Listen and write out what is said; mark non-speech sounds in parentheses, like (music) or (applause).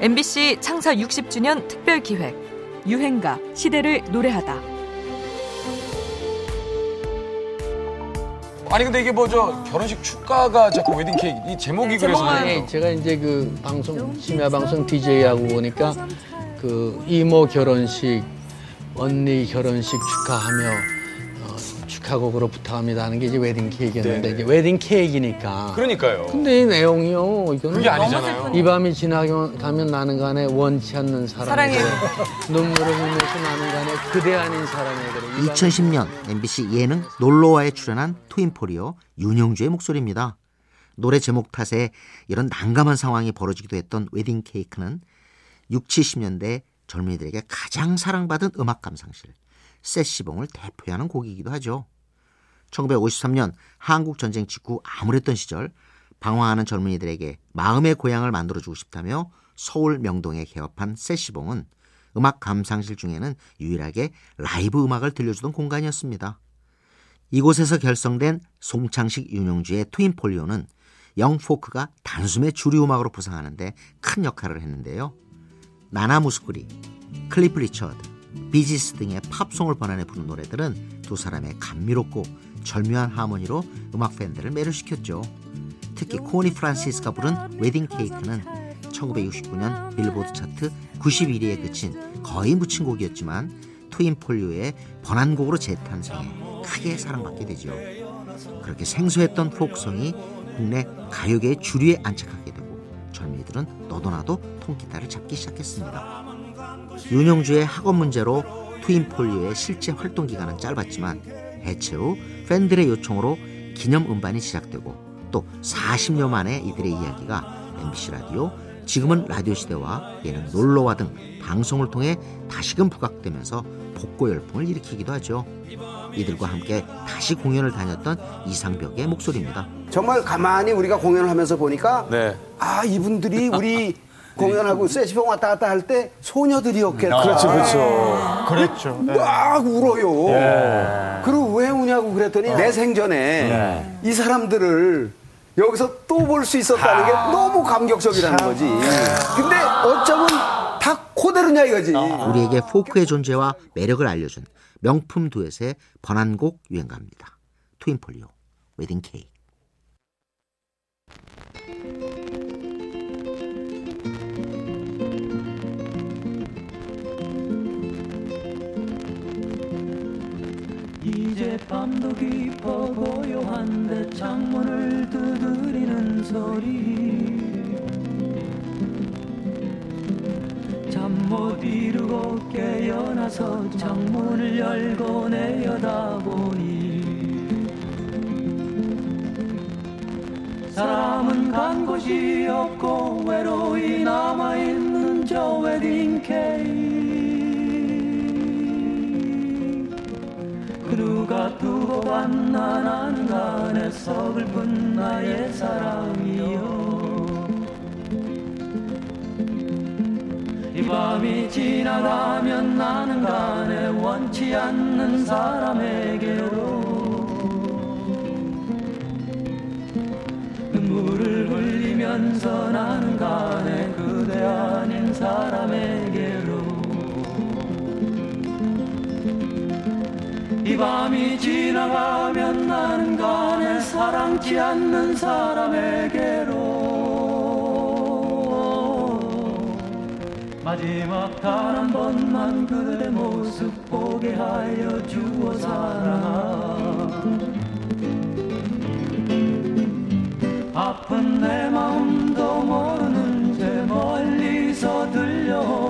MBC 창사 60주년 특별 기획 유행가 시대를 노래하다. 아니 근데 이게 뭐 저 결혼식 축가가 자꾸 웨딩 케이크 이 제목이 네, 그래서 그래요. 네, 제가 이제 그 방송 심야 방송 DJ 하고 보니까 그 이모 결혼식, 언니 결혼식 축하하며 어, 축하곡으로 부탁합니다 하는 게 이제 웨딩 케이크였는데 네네. 이제 웨딩 케이크니까. 그러니까요. 근데 이 내용이요, 이거는 그게 아니잖아요. 이 밤이 지나가면 가면 나는 가네 원치 않는 사랑에 사랑해. 눈물을 흘리면서 나는 간에 그대 아닌 밤이 2010년 MBC 예능 놀러와에 출연한 트윈포리오 윤영주의 목소리입니다. 노래 제목 탓에 이런 난감한 상황이 벌어지기도 했던 웨딩 케이크는 6, 70년대 젊은이들에게 가장 사랑받은 음악 감상실 세시봉을 대표하는 곡이기도 하죠. 1953년 한국 전쟁 직후 암울했던 시절 방황하는 젊은이들에게 마음의 고향을 만들어주고 싶다며 서울 명동에 개업한 세시봉은 음악 감상실 중에는 유일하게 라이브 음악을 들려주던 공간이었습니다. 이곳에서 결성된 송창식 윤형주의 트윈폴리오는 영포크가 단숨에 주류 음악으로 부상하는데 큰 역할을 했는데요. 나나 무스쿠리, 클리프 리처드, 비지스 등의 팝송을 번안해 부른 노래들은 두 사람의 감미롭고 절묘한 하모니로 음악 팬들을 매료시켰죠. 특히 코니 프란시스가 부른 웨딩 케이크는 1969년 빌보드 차트 91위에 그친 거의 묻힌 곡이었지만 트윈 폴리오의 번안곡으로 재탄생해 크게 사랑받게 되죠. 그렇게 생소했던 포크송이 국내 가요계의 주류에 안착하게 되고 젊은이들은 너도나도 통기타를 잡기 시작했습니다. 윤형주의 학업 문제로 트윈 폴리오의 실제 활동 기간은 짧았지만 해체 후 팬들의 요청으로 기념 음반이 시작되고 또 40년 만에 이들의 이야기가 MBC 라디오 지금은 라디오 시대와 예능 놀러와 등 방송을 통해 다시금 부각되면서 복고 열풍을 일으키기도 하죠. 이들과 함께 다시 공연을 다녔던 이상벽의 목소리입니다. 정말 가만히 우리가 공연을 하면서 보니까 네. 아 이분들이 우리 (laughs) 공연하고 세시봉 왔다 갔다 할 때 소녀들이었겠다. 그렇죠, 그렇죠. 그랬죠. 막 울어요. 그리고 왜 우냐고 그랬더니 내 생전에 이 사람들을 여기서 또 볼 수 있었다는 게 너무 감격적이라는 거지. 근데 어쩌면 다 코데르냐 이거지. 우리에게 포크의 존재와 매력을 알려준 명품 두엣의 번안곡 유행가입니다. 트윈폴리오 웨딩 케이크 밤도 깊어 고요한데 창문을 두드리는 소리. 잠 못 이루고 깨어나서 창문을 열고 내려다보니 사람은 간 곳이 없고 외로이 남아있는 저 웨딩 케이 누가 두고 나는 간에 서글픈 나의 사랑이여 이 밤이 지나가면 나는 간에 원치 않는 사람에게로 눈물을 흘리면서 나는 이 밤이 지나가면 나는 간에 사랑치 않는 사람에게로 마지막 단 한 번만 그대 모습 보게 하여 주어 사랑아. 아픈 내 마음도 모르는 채 멀리서 들려오